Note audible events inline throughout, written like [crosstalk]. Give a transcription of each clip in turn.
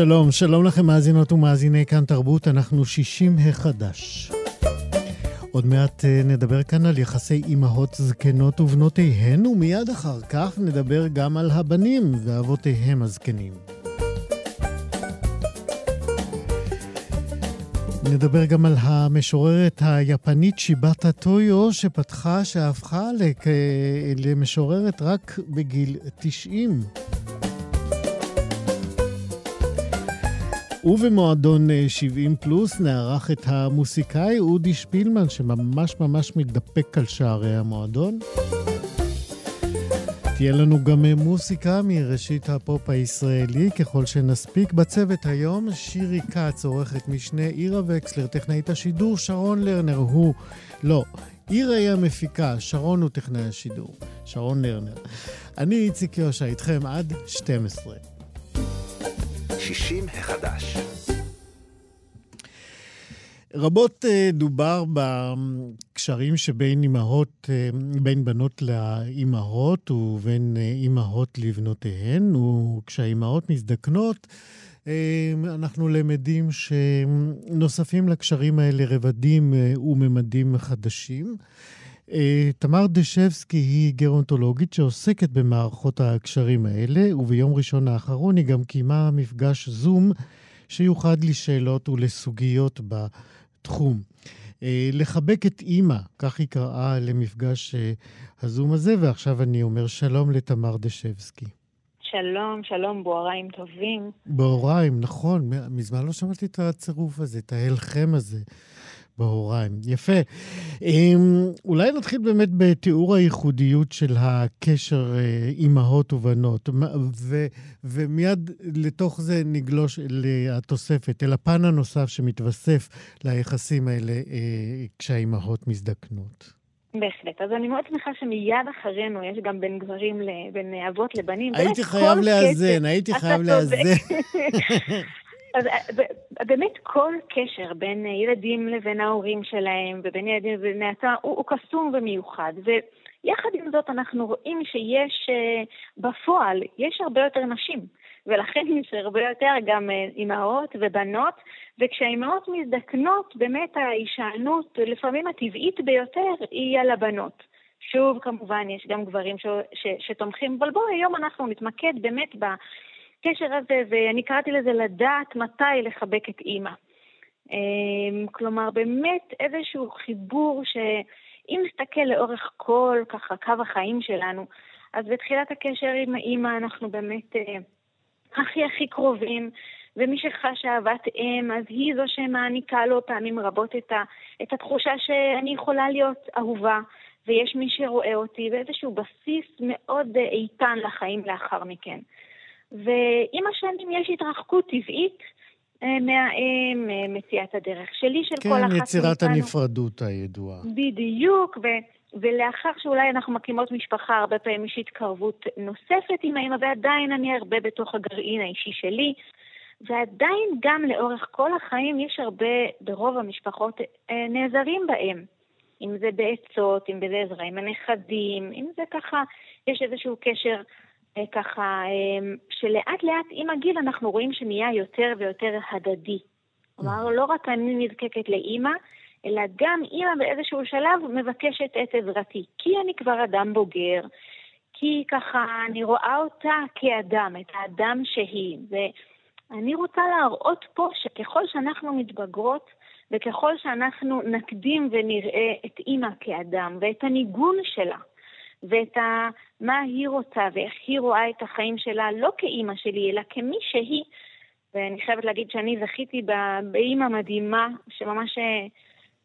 שלום, שלום לכם מאזינות ומאזיני כאן תרבות, אנחנו שישים החדש. עוד מעט אה, נדבר כאן על יחסי אימהות זקנות ובנותיהן, ומיד אחר כך נדבר גם על הבנים ואבותיהם הזקנים. נדבר גם על המשוררת היפנית שיבטה טויו, שפתחה, שהפכה למשוררת רק בגיל 90. ובמועדון 70 אה, פלוס נערך את המוסיקאי אודי שפילמן, שממש ממש מתדפק על שערי המועדון. תהיה לנו גם אה, מוסיקה מראשית הפופ הישראלי, ככל שנספיק. בצוות היום, שירי כץ, עורכת משנה, עירה וקסלר, טכנאית השידור, שרון לרנר הוא... לא, עירה היא המפיקה, שרון הוא טכנאי השידור. שרון לרנר. אני איציק יושע, איתכם עד 12. 60 החדש. רבות uh, דובר בקשרים שבין אימהות, uh, בין בנות לאימהות ובין uh, אימהות לבנותיהן, וכשהאימהות מזדקנות, אנחנו למדים שנוספים לקשרים האלה רבדים וממדים חדשים. אה, תמר דשבסקי היא גרונטולוגית שעוסקת במערכות הקשרים האלה, וביום ראשון האחרון היא גם קיימה מפגש זום שיוחד לשאלות ולסוגיות בתחום. אה, לחבק את אימא, כך היא קראה למפגש אה, הזום הזה, ועכשיו אני אומר שלום לתמר דשבסקי. שלום, שלום, בוהריים טובים. בוהריים, נכון, מזמן לא שמעתי את הצירוף הזה, את ההלחם הזה. בהוריים. יפה. אמ, אולי נתחיל באמת בתיאור הייחודיות של הקשר אה, אימהות ובנות, ו, ומיד לתוך זה נגלוש לתוספת, אל הפן הנוסף שמתווסף ליחסים האלה אה, כשהאימהות מזדקנות. בהחלט. אז אני מאוד שמחה שמיד אחרינו יש גם בין גברים, בין אבות לבנים. הייתי חייב לאזן, הייתי חייב לאזן. [laughs] אז אה, באמת כל קשר בין ילדים לבין ההורים שלהם ובין ילדים לבין עצמם הוא, הוא קסום ומיוחד. ויחד עם זאת אנחנו רואים שיש אה, בפועל, יש הרבה יותר נשים. ולכן [laughs] יש הרבה יותר גם אה, אימהות ובנות, וכשהאימהות מזדקנות, באמת ההישענות, לפעמים הטבעית ביותר, היא על הבנות. שוב, כמובן, יש גם גברים ש, ש, שתומכים, אבל בואו היום אנחנו נתמקד באמת ב... הקשר הזה, ואני קראתי לזה לדעת מתי לחבק את אימא. אמ, כלומר, באמת איזשהו חיבור שאם נסתכל לאורך כל ככה קו החיים שלנו, אז בתחילת הקשר עם האימא אנחנו באמת אה, הכי הכי קרובים, ומי שחש אהבת אם, אז היא זו שמעניקה לו פעמים רבות את, ה, את התחושה שאני יכולה להיות אהובה, ויש מי שרואה אותי, ואיזשהו בסיס מאוד אה, איתן לחיים לאחר מכן. ועם השנים יש התרחקות טבעית אה, מהאם, אה, הדרך שלי של כן, כל אחת מאיתנו. כן, יצירת הנפרדות הידועה. בדיוק, ו... ולאחר שאולי אנחנו מקימות משפחה, הרבה פעמים יש התקרבות נוספת עם האמא, ועדיין אני הרבה בתוך הגרעין האישי שלי. ועדיין גם לאורך כל החיים יש הרבה, ברוב המשפחות, אה, נעזרים בהם. אם זה בעצות, אם זה עזרה עם הנכדים, אם זה ככה, יש איזשהו קשר ככה, אה, שלאט לאט עם הגיל אנחנו רואים שנהיה יותר ויותר הדדי. כלומר, לא רק אני נזקקת לאימא, אלא גם אימא באיזשהו שלב מבקשת את עזרתי. כי אני כבר אדם בוגר, כי ככה אני רואה אותה כאדם, את האדם שהיא. ואני רוצה להראות פה שככל שאנחנו מתבגרות, וככל שאנחנו נקדים ונראה את אימא כאדם, ואת הניגון שלה, ואת ה, מה היא רוצה ואיך היא רואה את החיים שלה, לא כאימא שלי, אלא כמי שהיא. ואני חייבת להגיד שאני זכיתי באימא מדהימה, שממש אה,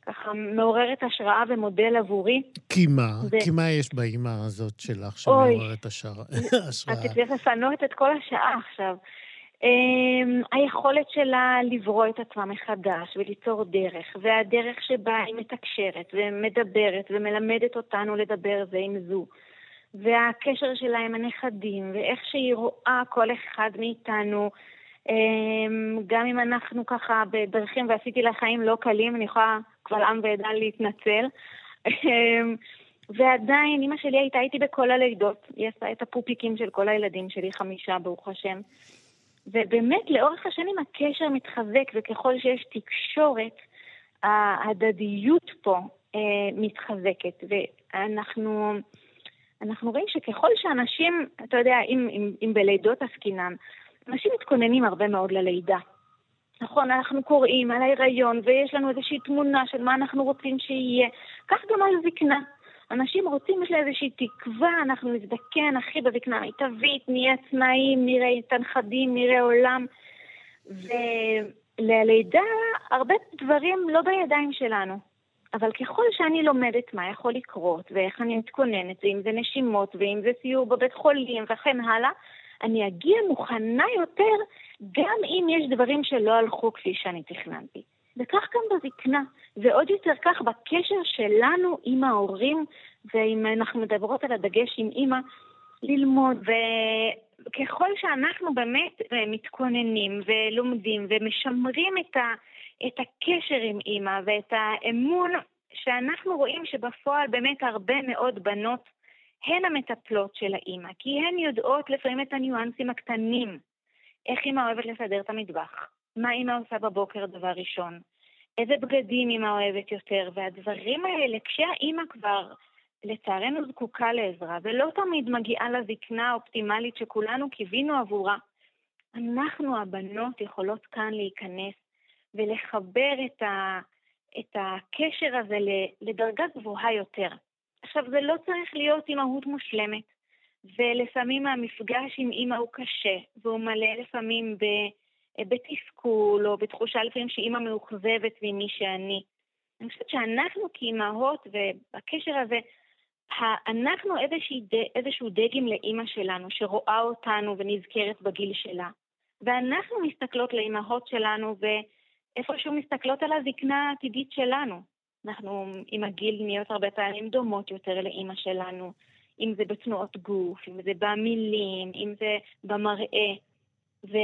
ככה מעוררת השראה ומודל עבורי. כי מה? ו... כי מה יש באימא הזאת שלך שמעוררת השראה? את תצליח לפנות את כל השעה עכשיו. Um, היכולת שלה לברוא את עצמה מחדש וליצור דרך, והדרך שבה היא מתקשרת ומדברת ומלמדת אותנו לדבר זה עם זו, והקשר שלה עם הנכדים, ואיך שהיא רואה כל אחד מאיתנו, um, גם אם אנחנו ככה בדרכים ועשיתי לה חיים לא קלים, אני יכולה קבל עם ועדה להתנצל. אמ, ועדיין, אימא שלי הייתה איתי בכל הלידות. היא עשה את הפופיקים של כל הילדים שלי, חמישה, ברוך השם. ובאמת, לאורך השנים הקשר מתחזק, וככל שיש תקשורת, ההדדיות פה אה, מתחזקת. ואנחנו אנחנו רואים שככל שאנשים, אתה יודע, אם, אם, אם בלידות עסקינן, אנשים מתכוננים הרבה מאוד ללידה. נכון, אנחנו קוראים על ההיריון, ויש לנו איזושהי תמונה של מה אנחנו רוצים שיהיה. כך גם על זקנה. אנשים רוצים, יש לה איזושהי תקווה, אנחנו נזדקן הכי בזקנה מיטבית, נהיה עצמאים, נראה את הנכדים, נראה עולם. וללידה, הרבה דברים לא בידיים שלנו. אבל ככל שאני לומדת מה יכול לקרות, ואיך אני מתכוננת, ואם זה נשימות, ואם זה סיור בבית חולים, וכן הלאה, אני אגיע מוכנה יותר גם אם יש דברים שלא הלכו כפי שאני תכננתי. וכך גם בזקנה, ועוד יותר כך בקשר שלנו עם ההורים, ואם אנחנו מדברות על הדגש עם אימא, ללמוד, וככל שאנחנו באמת מתכוננים ולומדים ומשמרים את, ה, את הקשר עם אימא ואת האמון, שאנחנו רואים שבפועל באמת הרבה מאוד בנות הן המטפלות של האימא, כי הן יודעות לפעמים את הניואנסים הקטנים. איך אימא אוהבת לסדר את המטבח, מה אימא עושה בבוקר דבר ראשון, איזה בגדים אימא אוהבת יותר, והדברים האלה, כשהאימא כבר לצערנו זקוקה לעזרה, ולא תמיד מגיעה לזקנה האופטימלית שכולנו קיווינו עבורה, אנחנו הבנות יכולות כאן להיכנס ולחבר את, ה, את הקשר הזה לדרגה גבוהה יותר. עכשיו, זה לא צריך להיות אימהות מושלמת, ולפעמים המפגש עם אימא הוא קשה, והוא מלא לפעמים ב, בתסכול, או בתחושה לפעמים שאימא מאוכזבת ממי שאני. אני חושבת שאנחנו כאימהות, ובקשר הזה, אנחנו איזשהו דגם לאימא שלנו, שרואה אותנו ונזכרת בגיל שלה. ואנחנו מסתכלות לאימהות שלנו, ואיפשהו מסתכלות על הזקנה העתידית שלנו. אנחנו עם הגיל נהיות הרבה פעמים דומות יותר לאימא שלנו, אם זה בתנועות גוף, אם זה במילים, אם זה במראה. ו...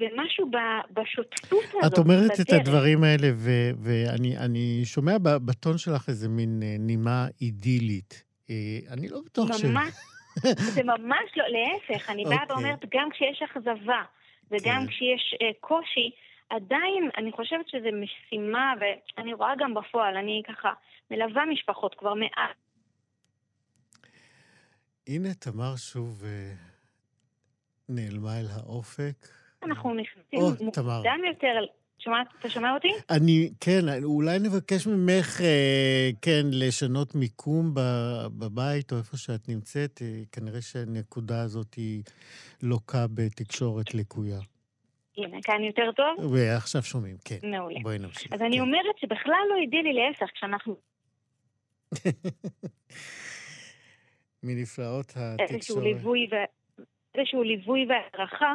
ומשהו בשותפות הזאת, את אומרת בדרך. את הדברים האלה, ו- ואני שומע בטון שלך איזה מין אה, נימה אידילית. אה, אני לא בטוח ש... ממש, [laughs] זה ממש לא, להפך, אני באה אוקיי. ואומרת, גם כשיש אכזבה וגם כן. כשיש uh, קושי, עדיין אני חושבת שזו משימה, ואני רואה גם בפועל, אני ככה מלווה משפחות כבר מעט. הנה תמר שוב אה, נעלמה אל האופק. אנחנו נכנסים מוקדם יותר. שומעת, אתה שומע אותי? אני, כן, אולי נבקש ממך, אה, כן, לשנות מיקום בבית או איפה שאת נמצאת. אה, כנראה שהנקודה הזאת היא לוקה בתקשורת לקויה. הנה, כאן יותר טוב? ועכשיו שומעים, כן. מעולה. בואי נמשיך. אז כן. אני אומרת שבכלל לא אידילי להפך, כשאנחנו... [laughs] מנפלאות התקשורת. איזשהו ליווי והערכה,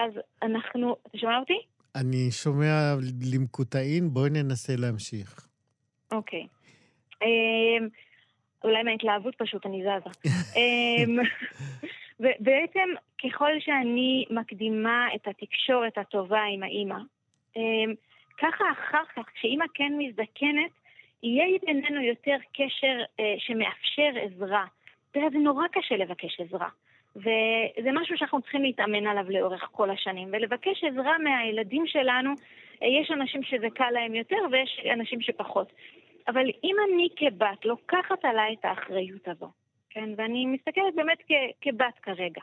אז אנחנו... אתה שומע אותי? אני שומע למקוטעין, בואי ננסה להמשיך. אוקיי. אמ, אולי מההתלהבות פשוט אני זזה. [laughs] אמ, ובעצם ככל שאני מקדימה את התקשורת הטובה עם האימא, אמ, ככה אחר כך, כשאימא כן מזדקנת, יהיה בינינו יותר קשר אה, שמאפשר עזרה. זה נורא קשה לבקש עזרה. וזה משהו שאנחנו צריכים להתאמן עליו לאורך כל השנים. ולבקש עזרה מהילדים שלנו, יש אנשים שזה קל להם יותר ויש אנשים שפחות. אבל אם אני כבת לוקחת עליי את האחריות הזו, כן? ואני מסתכלת באמת כ- כבת כרגע.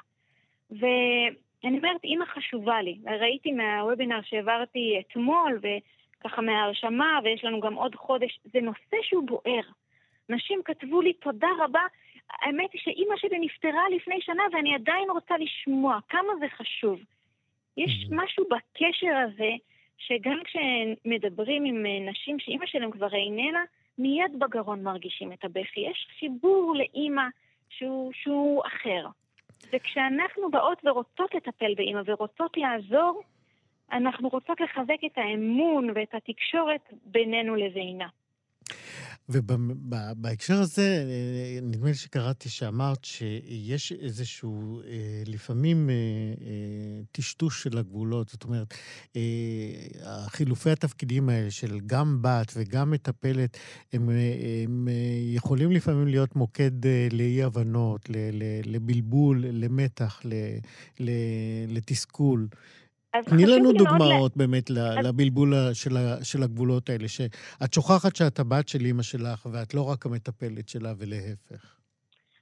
ואני אומרת, אימא חשובה לי. ראיתי מהוובינר שהעברתי אתמול, וככה מההרשמה, ויש לנו גם עוד חודש, זה נושא שהוא בוער. נשים כתבו לי, תודה רבה. האמת היא שאימא שלי נפטרה לפני שנה ואני עדיין רוצה לשמוע כמה זה חשוב. יש משהו בקשר הזה שגם כשמדברים עם נשים שאימא שלהם כבר איננה, מיד בגרון מרגישים את הבכי. יש חיבור לאימא שהוא, שהוא אחר. וכשאנחנו באות ורוצות לטפל באימא ורוצות לעזור, אנחנו רוצות לחזק את האמון ואת התקשורת בינינו לבינה. ובהקשר הזה, נדמה לי שקראתי שאמרת שיש איזשהו, אה, לפעמים אה, אה, טשטוש של הגבולות. זאת אומרת, חילופי התפקידים האלה של גם בת וגם מטפלת, הם, הם יכולים לפעמים להיות מוקד לאי-הבנות, לבלבול, למתח, לתסכול. תני לנו דוגמאות לה... באמת. לבלבול של, של הגבולות האלה, שאת שוכחת שאת הבת של אימא שלך ואת לא רק המטפלת שלה ולהפך.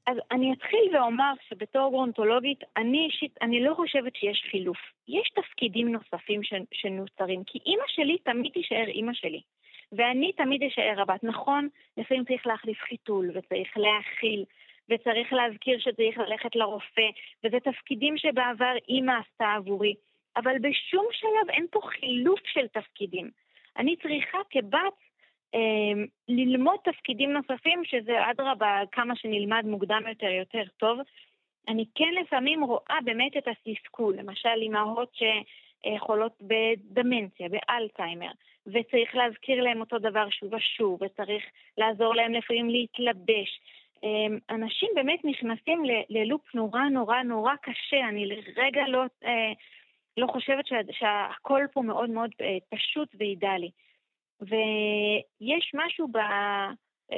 אז אני אתחיל ואומר שבתור גרונטולוגית, אני אישית, אני לא חושבת שיש חילוף. יש תפקידים נוספים ש, שנוצרים, כי אימא שלי תמיד תישאר אימא שלי. ואני תמיד אשאר הבת. נכון, לפעמים צריך להחליף חיתול, וצריך להאכיל, וצריך להזכיר שצריך ללכת לרופא, וזה תפקידים שבעבר אימא עשתה עבורי. אבל בשום שלב אין פה חילוף של תפקידים. אני צריכה כבת אה, ללמוד תפקידים נוספים, שזה אדרבה, כמה שנלמד מוקדם יותר, יותר טוב. אני כן לפעמים רואה באמת את התסכול, למשל אימהות שחולות בדמנציה, באלצהיימר, וצריך להזכיר להם אותו דבר שוב ושוב, וצריך לעזור להם לפעמים להתלבש. אמ, אנשים באמת נכנסים ללופ נורא נורא נורא קשה, אני לרגע לא אה, לא חושבת שה, שהכל פה מאוד מאוד אה, פשוט ואידאלי. ויש משהו ב...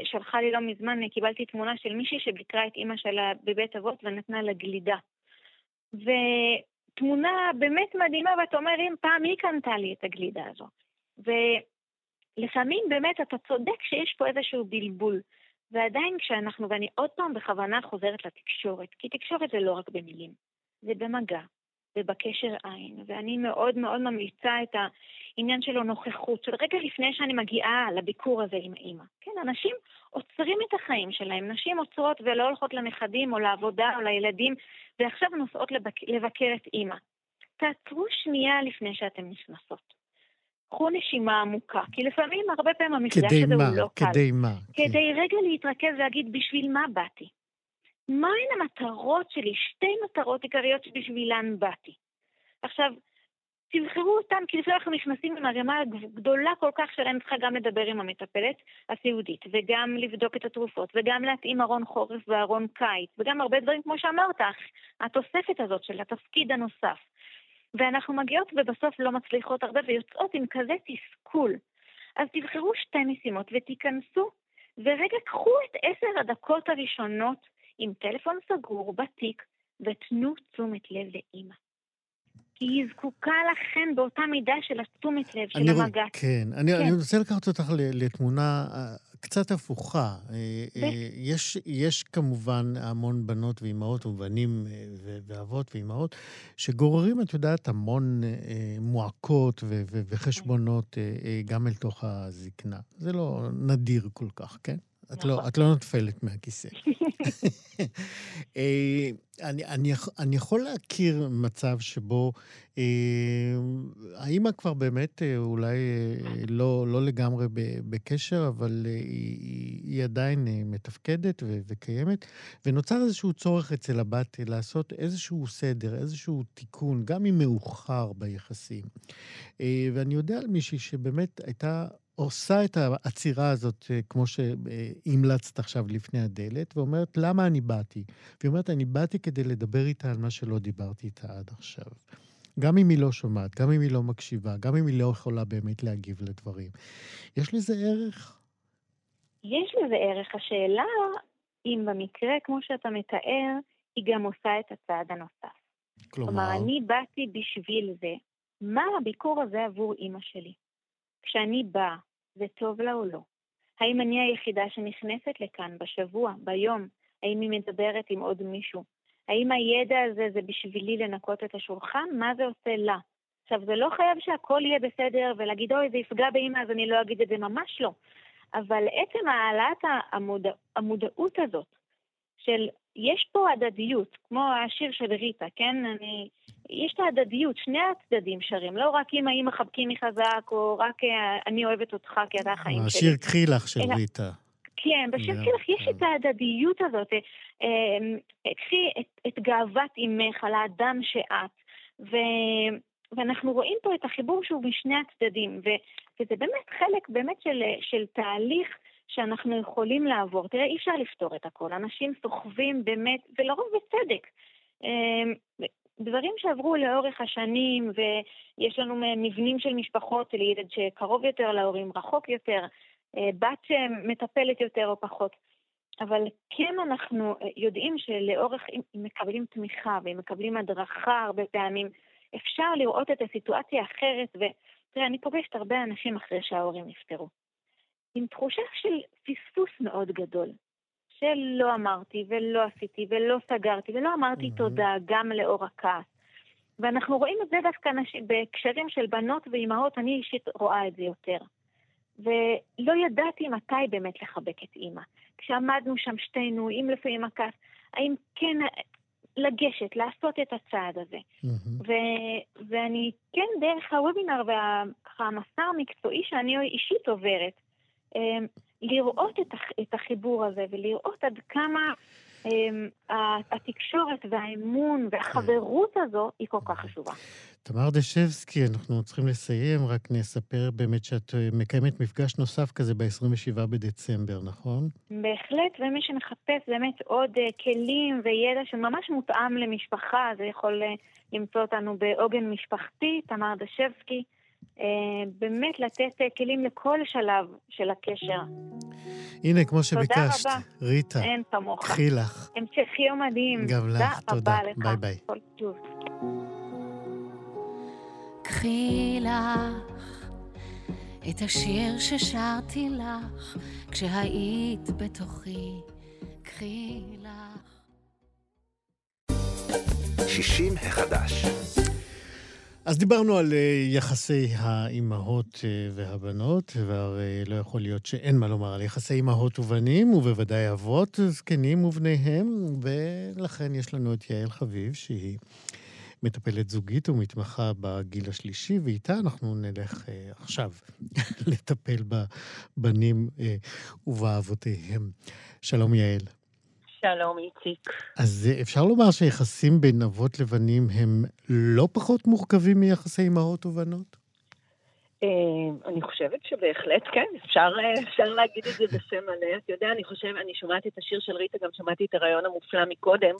שלחה לי לא מזמן, קיבלתי תמונה של מישהי שביקרה את אימא שלה בבית אבות ונתנה לה גלידה. ותמונה באמת מדהימה, ואתה אומר, אם פעם היא קנתה לי את הגלידה הזו. ולפעמים באמת אתה צודק שיש פה איזשהו בלבול. ועדיין כשאנחנו, ואני עוד פעם בכוונה חוזרת לתקשורת, כי תקשורת זה לא רק במילים, זה במגע, ובקשר עין. ואני מאוד מאוד ממליצה את העניין של הנוכחות, של רגע לפני שאני מגיעה לביקור הזה עם האימא. כן, אנשים עוצרים את החיים שלהם, נשים עוצרות ולא הולכות לנכדים או לעבודה או לילדים, ועכשיו נוסעות לבק... לבקר את אימא. תעצרו שנייה לפני שאתן נכנסות. קחו נשימה עמוקה, כי לפעמים, הרבה פעמים המפגש הזה מה? הוא לא קל. כדי מה? כדי כן. רגע להתרכז ולהגיד בשביל מה באתי. מהן המטרות שלי? שתי מטרות עיקריות שבשבילן באתי. עכשיו, תבחרו אותן, כי לפעמים אנחנו נכנסים ערימה גדולה כל כך שאני צריכה גם לדבר עם המטפלת הסיעודית, וגם לבדוק את התרופות, וגם להתאים ארון חורף וארון קיץ, וגם הרבה דברים, כמו שאמרת, התוספת הזאת של התפקיד הנוסף. ואנחנו מגיעות ובסוף לא מצליחות הרבה ויוצאות עם כזה תסכול. אז תבחרו שתי משימות ותיכנסו, ורגע קחו את עשר הדקות הראשונות עם טלפון סגור בתיק, ותנו תשומת לב לאימא. כי היא זקוקה לכן באותה מידה של התשומת לב של המגע. כן, אני, כן. אני רוצה לקחת אותך לתמונה אה, קצת הפוכה. אה, אה, יש, יש כמובן המון בנות ואימהות ובנים ואבות ואימהות שגוררים, את יודעת, המון מועקות וחשבונות גם אל תוך הזקנה. זה לא נדיר כל כך, כן? את לא, נכון. את לא נופלת מהכיסא. [laughs] אה, אני, יכול להכיר מצב שבו אה, האימא כבר באמת אה, אולי לא, לא לגמרי בקשר, אבל היא, עדיין מתפקדת וקיימת, ונוצר איזשהו צורך אצל הבת לעשות איזשהו סדר, איזשהו תיקון, גם אם מאוחר ביחסים. ואני יודע על מישהי שבאמת הייתה עושה את העצירה הזאת, אה, כמו שהמלצת עכשיו לפני הדלת, ואומרת, למה אני באתי? והיא אומרת, אני באתי כדי לדבר איתה על מה שלא דיברתי איתה עד עכשיו. גם אם היא לא שומעת, גם אם היא לא מקשיבה, גם אם היא לא יכולה באמת להגיב לדברים. יש לזה ערך? יש לזה ערך. השאלה, אם במקרה, כמו שאתה מתאר, היא גם עושה את הצעד הנוסף. כלומר? כלומר, אני באתי בשביל זה. מה הביקור הזה עבור אימא שלי? כשאני באה, זה טוב לה או לא? האם אני היחידה שנכנסת לכאן בשבוע, ביום? האם היא מדברת עם עוד מישהו? האם הידע הזה זה בשבילי לנקות את השולחן? מה זה עושה לה? עכשיו, זה לא חייב שהכל יהיה בסדר ולהגיד, אוי, זה יפגע באמא, אז אני לא אגיד את זה, ממש לא. אבל עצם העלאת המודע, המודעות הזאת של יש פה הדדיות, כמו השיר של ריטה, כן? אני... יש את ההדדיות, שני הצדדים שרים, לא רק אם האם מחבקים חזק, או רק אה, אני אוהבת אותך כי אתה החיים שלי. השיר קחי לך של ריטה. כן, בשיר קחי לך יש את ההדדיות הזאת. קחי את, את גאוות אימך על האדם שאת. ו... ואנחנו רואים פה את החיבור שהוא משני הצדדים, ו, וזה באמת חלק באמת של, של תהליך שאנחנו יכולים לעבור. תראה, אי אפשר לפתור את הכל. אנשים סוחבים באמת, ולרוב בצדק. אמ, דברים שעברו לאורך השנים, ויש לנו מבנים של משפחות, של ילד שקרוב יותר להורים, רחוק יותר, אה, בת שמטפלת יותר או פחות. אבל כן אנחנו יודעים שלאורך, אם מקבלים תמיכה ואם מקבלים הדרכה הרבה פעמים, אפשר לראות את הסיטואציה אחרת, ותראה, אני פוגשת הרבה אנשים אחרי שההורים נפטרו. עם תחושה של פספוס מאוד גדול. שלא אמרתי ולא עשיתי ולא סגרתי ולא אמרתי mm-hmm. תודה גם לאור הכעס. ואנחנו רואים את זה דווקא נשים, בהקשרים של בנות ואימהות, אני אישית רואה את זה יותר. ולא ידעתי מתי באמת לחבק את אימא. כשעמדנו שם שתינו, עם לפעמים הכעס, האם כן לגשת, לעשות את הצעד הזה. Mm-hmm. ו- ואני כן, דרך הוובינר והמסע המקצועי שאני אישית עוברת, לראות את, הח- את החיבור הזה ולראות עד כמה אמ, התקשורת והאמון והחברות הזו היא כל כך חשובה. תמר דשבסקי, אנחנו צריכים לסיים, רק נספר באמת שאת אה, מקיימת מפגש נוסף כזה ב-27 בדצמבר, נכון? בהחלט, ומי שמחפש באמת עוד uh, כלים וידע שממש מותאם למשפחה, זה יכול uh, למצוא אותנו בעוגן משפחתי, תמר דשבסקי. Uh, באמת לתת uh, כלים לכל שלב של הקשר. הנה, כמו שביקשת, תודה רבה. ריטה, אין כמוך. קחי לך. המשך יום מדהים. גם לך, תודה. רבה לך. ביי ביי. כל טוב. קחי לך את השיר ששרתי לך כשהיית בתוכי. קחי לך. 60 החדש. אז דיברנו על אה, יחסי האימהות אה, והבנות, והרי לא יכול להיות שאין מה לומר על יחסי אימהות ובנים, ובוודאי אבות, זקנים ובניהם, ולכן יש לנו את יעל חביב, שהיא מטפלת זוגית ומתמחה בגיל השלישי, ואיתה אנחנו נלך אה, עכשיו [laughs] לטפל בבנים אה, ובאבותיהם. שלום יעל. שלום, איציק. אז אפשר לומר שיחסים בין אבות לבנים הם לא פחות מורכבים מיחסי אמהות ובנות? אני חושבת שבהחלט כן, אפשר, אפשר להגיד את זה בשם מלא. אתה יודע, אני חושבת, אני שומעת את השיר של ריטה, גם שמעתי את הרעיון המופלא מקודם.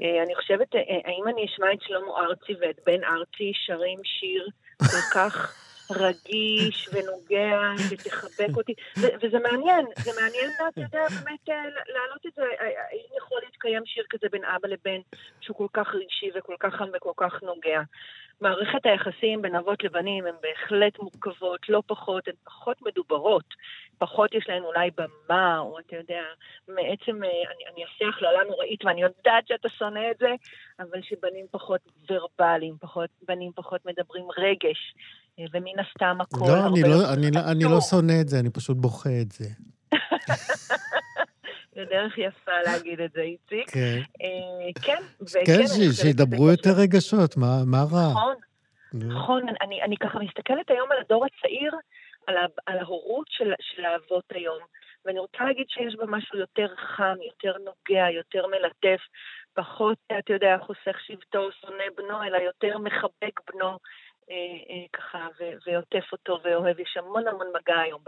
אני חושבת, האם אני אשמע את שלמה ארצי ואת בן ארצי שרים שיר כל כך... רגיש ונוגע ותחבק אותי, וזה מעניין, זה מעניין, אתה יודע, באמת להעלות את זה, האם יכול להתקיים שיר כזה בין אבא לבן, שהוא כל כך רגשי וכל כך חם וכל כך נוגע. מערכת היחסים בין אבות לבנים הן בהחלט מורכבות, לא פחות, הן פחות מדוברות, פחות יש להן אולי במה, או אתה יודע, מעצם, אני, אני אעשה הכללה נוראית ואני יודעת שאתה שונא את זה, אבל שבנים פחות ורבליים, פחות, בנים פחות מדברים רגש, ומן הסתם הכל... לא, אני לא, אני, לא, אני לא שונא את זה, אני פשוט בוכה את זה. [laughs] זה דרך יפה להגיד את זה, איציק. כן. כן, כן, שידברו יותר רגשות, מה רע? נכון, נכון. אני ככה מסתכלת היום על הדור הצעיר, על ההורות של האבות היום, ואני רוצה להגיד שיש בה משהו יותר חם, יותר נוגע, יותר מלטף, פחות, אתה יודע, חוסך שבטו, שונא בנו, אלא יותר מחבק בנו. ככה, ועוטף אותו ואוהב, יש המון המון מגע היום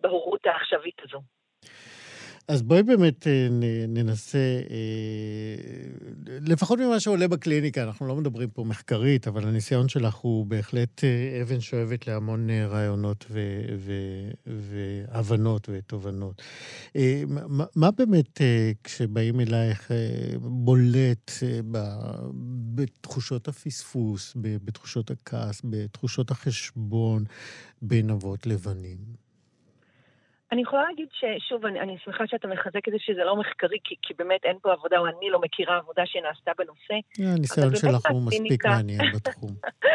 בהורות העכשווית הזו. אז בואי באמת ננסה, לפחות ממה שעולה בקליניקה, אנחנו לא מדברים פה מחקרית, אבל הניסיון שלך הוא בהחלט אבן שואבת להמון רעיונות והבנות ותובנות. מה באמת, כשבאים אלייך, בולט בתחושות הפספוס, בתחושות הכעס, בתחושות החשבון בין אבות לבנים? אני יכולה להגיד ששוב, אני, אני שמחה שאתה מחזק את זה שזה לא מחקרי, כי, כי באמת אין פה עבודה, או אני לא מכירה עבודה שנעשתה בנושא. הניסיון שלך הוא מספיק מעניין בתחום.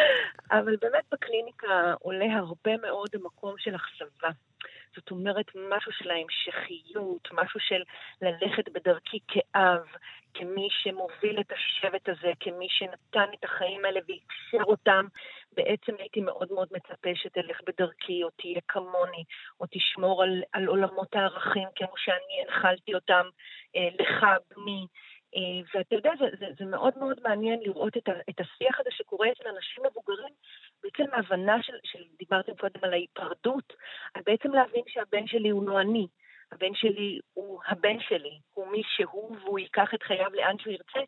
[laughs] אבל באמת בקליניקה עולה הרבה מאוד המקום של אכזבה. זאת אומרת, משהו של ההמשכיות, משהו של ללכת בדרכי כאב, כמי שמוביל את השבט הזה, כמי שנתן את החיים האלה ואיפשר אותם, בעצם הייתי מאוד מאוד מצפה שתלך בדרכי, או תהיה כמוני, או תשמור על, על עולמות הערכים כמו שאני הנחלתי אותם אה, לך, בני. אה, ואתה יודע, זה, זה, זה מאוד מאוד מעניין לראות את, ה, את השיח הזה שקורה אצל אנשים מבוגרים, בעצם ההבנה של, של דיברתם קודם על ההיפרדות, על בעצם להבין שהבן שלי הוא לא אני. הבן שלי הוא הבן שלי, הוא מי שהוא והוא ייקח את חייו לאן שהוא ירצה,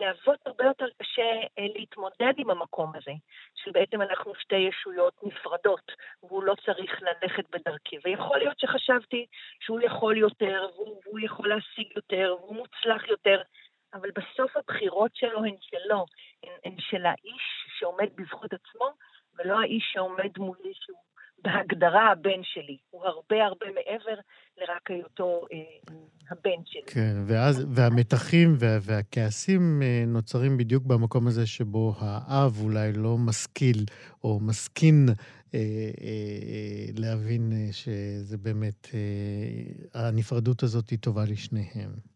לאבות הרבה יותר קשה אה, להתמודד עם המקום הזה, שבעצם אנחנו שתי ישויות נפרדות, והוא לא צריך ללכת בדרכי. ויכול להיות שחשבתי שהוא יכול יותר, והוא, והוא יכול להשיג יותר, והוא מוצלח יותר, אבל בסוף הבחירות שלו הן שלו, הן, הן של האיש שעומד בזכות עצמו, ולא האיש שעומד מולי שהוא בהגדרה הבן שלי. הוא הרבה הרבה מעבר לרק היותו אה, הבן שלי. כן, ואז, והמתחים וה, והכעסים אה, נוצרים בדיוק במקום הזה שבו האב אולי לא משכיל או מסכין אה, אה, להבין שזה באמת, הנפרדות הזאת היא טובה לשניהם.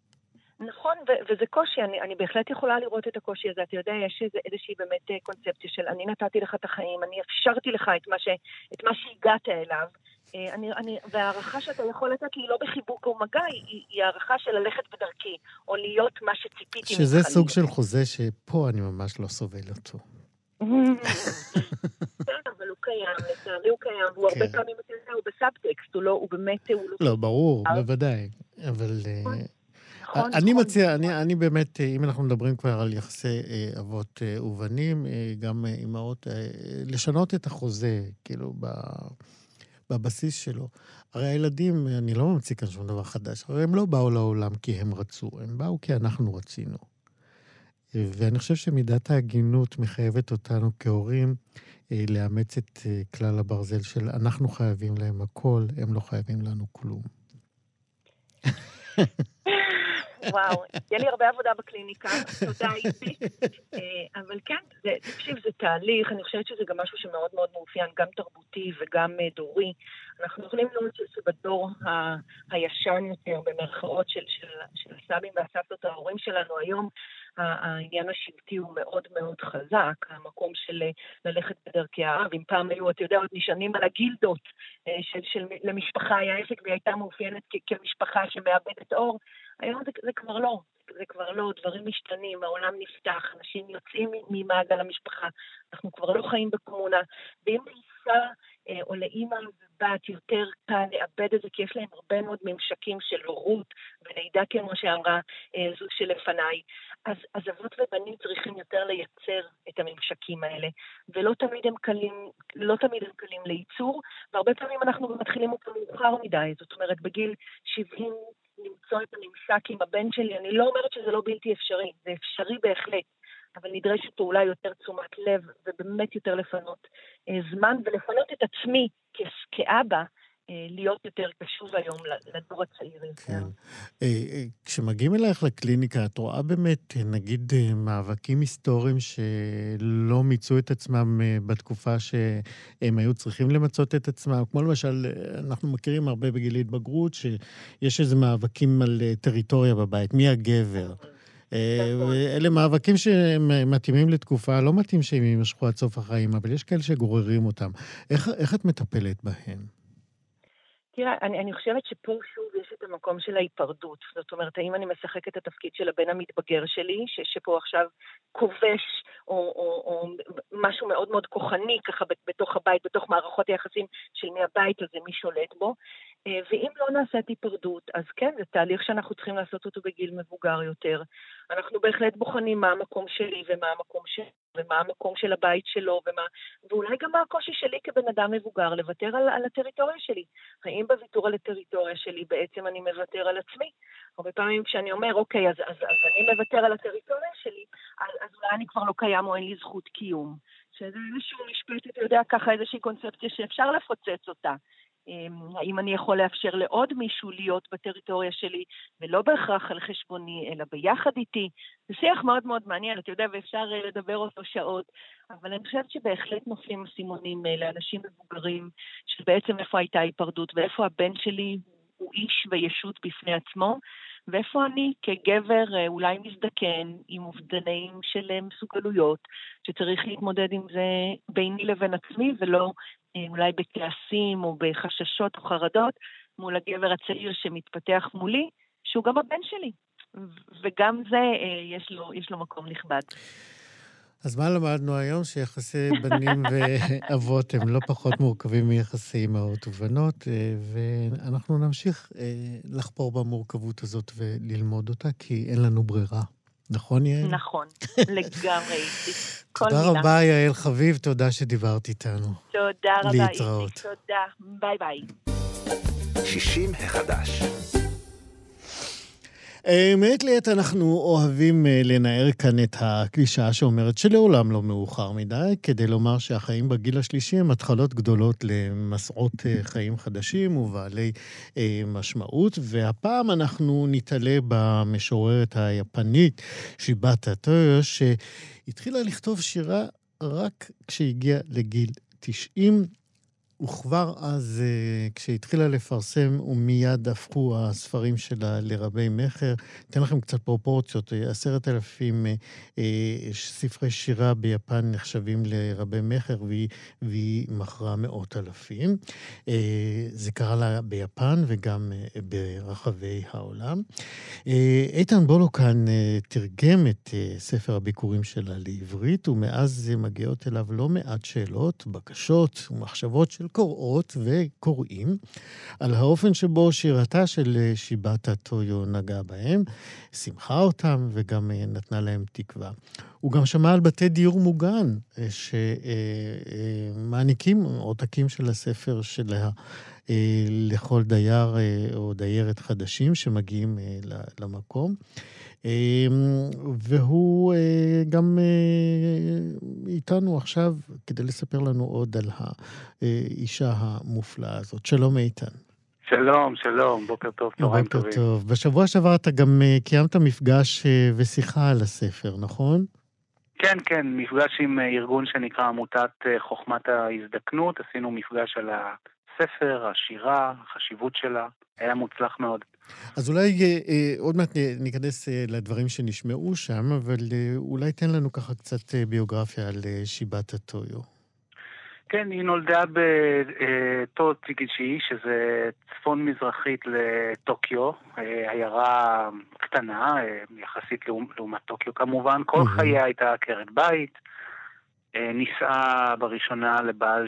נכון, ו- וזה קושי, אני, אני בהחלט יכולה לראות את הקושי הזה. אתה יודע, יש איזה, איזושהי באמת אה, קונספציה של אני נתתי לך את החיים, אני אפשרתי לך את מה, ש, את מה שהגעת אליו, אה, אני, אני, וההערכה שאתה יכול לתת לי לא בחיבוק או מגע, היא, היא הערכה של ללכת בדרכי, או להיות מה שציפיתי ממך. שזה סוג של חוזה שפה אני ממש לא סובל אותו. כן, אבל הוא קיים, לצערי הוא קיים, והוא הרבה כן. פעמים, אתה יודע, הוא בסאבטקסט, הוא לא, הוא באמת, הוא לא... לא, ברור, אה? בוודאי. אבל... אה, נכון, אני נכון, מציע, נכון. אני, אני באמת, אה, אם אנחנו מדברים כבר על יחסי אה, אבות אה, ובנים, אה, גם אה, אימהות, אה, לשנות את החוזה, כאילו, ב, בבסיס שלו. הרי הילדים, אני לא ממציא כאן שום דבר חדש, הרי הם לא באו לעולם כי הם רצו, הם באו כי אנחנו רצינו. אה, ואני חושב שמידת ההגינות מחייבת אותנו כהורים אה, לאמץ את אה, כלל הברזל של אנחנו חייבים להם הכל, הם לא חייבים לנו כלום. וואו, יהיה לי הרבה עבודה בקליניקה, תודה איתי. אה, אבל כן, זה, תקשיב, זה תהליך, אני חושבת שזה גם משהו שמאוד מאוד מאופיין, גם תרבותי וגם אה, דורי. אנחנו יכולים לראות שבדור ה- הישן יותר, במרכאות של, של, של הסבים והסבתות ההורים שלנו היום, העניין השבטי הוא מאוד מאוד חזק, המקום של אה, ללכת בדרכי האב. אם פעם היו, אתה יודע, עוד נשענים על הגילדות אה, של, של למשפחה היה עסק והיא הייתה מאופיינת כמשפחה שמאבדת אור, היום זה, זה כבר לא, זה כבר לא, דברים משתנים, העולם נפתח, אנשים יוצאים ממעגל המשפחה, אנחנו כבר לא חיים בקומונה, ואם אה, או לאימא ובת יותר קל לאבד את זה, כי יש להם הרבה מאוד ממשקים של הורות ולידה, כמו שאמרה אה, זו שלפניי, אז, אז אבות ובנים צריכים יותר לייצר את הממשקים האלה, ולא תמיד הם קלים, לא תמיד הם קלים לייצור, והרבה פעמים אנחנו מתחילים אותם מאוחר מדי, זאת אומרת, בגיל 70 למצוא את הממשק עם הבן שלי, אני לא אומרת שזה לא בלתי אפשרי, זה אפשרי בהחלט, אבל נדרשת פעולה יותר תשומת לב, ובאמת יותר לפנות אה, זמן, ולפנות את עצמי כאבא, אה, להיות יותר קשוב היום לדור הצעיר. כן. אה, אה, כשמגיעים אלייך לקליניקה, את רואה באמת, נגיד, מאבקים היסטוריים שלא מיצו את עצמם בתקופה שהם היו צריכים למצות את עצמם? כמו למשל, אנחנו מכירים הרבה בגיל התבגרות, שיש איזה מאבקים על טריטוריה בבית, מי הגבר. אה, נכון. אלה מאבקים שמתאימים לתקופה, לא מתאים שהם יימשכו עד סוף החיים, אבל יש כאלה שגוררים אותם. איך, איך את מטפלת בהם? תראה, אני, אני חושבת שפה שוב יש את המקום של ההיפרדות. זאת אומרת, האם אני משחקת את התפקיד של הבן המתבגר שלי, ש, שפה עכשיו כובש, או, או, או משהו מאוד מאוד כוחני ככה בתוך הבית, בתוך מערכות היחסים של מי הבית הזה, מי שולט בו. אה, ואם לא נעשית היפרדות, אז כן, זה תהליך שאנחנו צריכים לעשות אותו בגיל מבוגר יותר. אנחנו בהחלט בוחנים מה המקום שלי ומה המקום שלי. ומה המקום של הבית שלו, ומה, ואולי גם מה הקושי שלי כבן אדם מבוגר לוותר על, על הטריטוריה שלי. האם בוויתור על הטריטוריה שלי בעצם אני מוותר על עצמי? הרבה פעמים כשאני אומר, אוקיי, אז, אז, אז אני מוותר על הטריטוריה שלי, אז, אז אולי אני כבר לא קיים או אין לי זכות קיום. שזה איזשהו משפט, אתה יודע, ככה איזושהי קונספציה שאפשר לפוצץ אותה. אמ, האם אני יכול לאפשר לעוד מישהו להיות בטריטוריה שלי, ולא בהכרח על חשבוני, אלא ביחד איתי? זה שיח מאוד מאוד מעניין, אתה יודע, ואפשר אה, לדבר אותו שעות, אבל אני חושבת שבהחלט נופלים אסימונים אה, לאנשים מבוגרים, של בעצם איפה הייתה היפרדות ואיפה הבן שלי הוא איש וישות בפני עצמו, ואיפה אני כגבר אה, אולי מזדקן עם אובדנים של מסוגלויות, שצריך להתמודד עם זה ביני לבין עצמי, ולא אולי בכעסים או בחששות או חרדות מול הגבר הצעיר שמתפתח מולי, שהוא גם הבן שלי. וגם זה, אה, יש לו, יש לו מקום נכבד. אז מה למדנו היום? שיחסי בנים ואבות הם לא פחות מורכבים מיחסי אמהות ובנות, אה, ואנחנו נמשיך לחפור במורכבות הזאת וללמוד אותה, כי אין לנו ברירה. נכון, יעל? נכון, [laughs] לגמרי. תודה רבה, יעל חביב, תודה שדיברת איתנו. תודה רבה, להתראות. תודה, ביי ביי. 60 החדש. אה, מעת לעת אנחנו אוהבים אה, לנער כאן את הקלישאה שאומרת שלעולם לא מאוחר מדי, כדי לומר שהחיים בגיל השלישי הם התחלות גדולות למסעות אה, חיים חדשים ובעלי משמעות, והפעם אנחנו נתעלה במשוררת היפנית שיבאטה טויו, שהתחילה לכתוב שירה רק כשהגיעה לגיל 90, וכבר אז, אה, כשהתחילה לפרסם, ומיד הפכו הספרים שלה לרבי מכר. אתן לכם קצת פרופורציות. אה, עשרת אלפים אה, ספרי שירה ביפן נחשבים לרבי מכר, והיא, והיא מכרה מאות אלפים. זה קרה לה ביפן וגם ברחבי העולם. איתן בולוקן תרגם את ספר הביקורים שלה לעברית, ומאז מגיעות אליו לא מעט שאלות, בקשות ומחשבות של קוראות וקוראים על האופן שבו שירתה של אה, שיבאטה טויו נגעה בהם, שימחה אותם וגם אה, נתנה להם תקווה. הוא גם שמע על בתי דיור מוגן אה, שמעניקים עותקים של הספר שלה לכל דייר או דיירת חדשים שמגיעים למקום. אמ, והוא אה, גם אה, איתנו עכשיו כדי לספר לנו עוד על האישה המופלאה הזאת. שלום איתן. שלום, שלום, בוקר טוב, צהריים טובים. בוקר טוב. בשבוע שעבר אתה גם אה, קיימת מפגש ושיחה על הספר, נכון? כן, כן, מפגש עם ארגון שנקרא עמותת חוכמת ההזדקנות. עשינו מפגש על הספר, השירה, החשיבות שלה. היה מוצלח מאוד. אז אולי אה, אה, עוד מעט ניכנס אה, לדברים שנשמעו שם, אבל אה, אולי תן לנו ככה קצת אה, ביוגרפיה על אה, שיבת הטויו. כן, היא נולדה בטוטיגישי, שזה צפון-מזרחית לטוקיו, עיירה קטנה, יחסית לעומת טוקיו כמובן. כל. חייה הייתה עקרת בית. נישאה בראשונה לבעל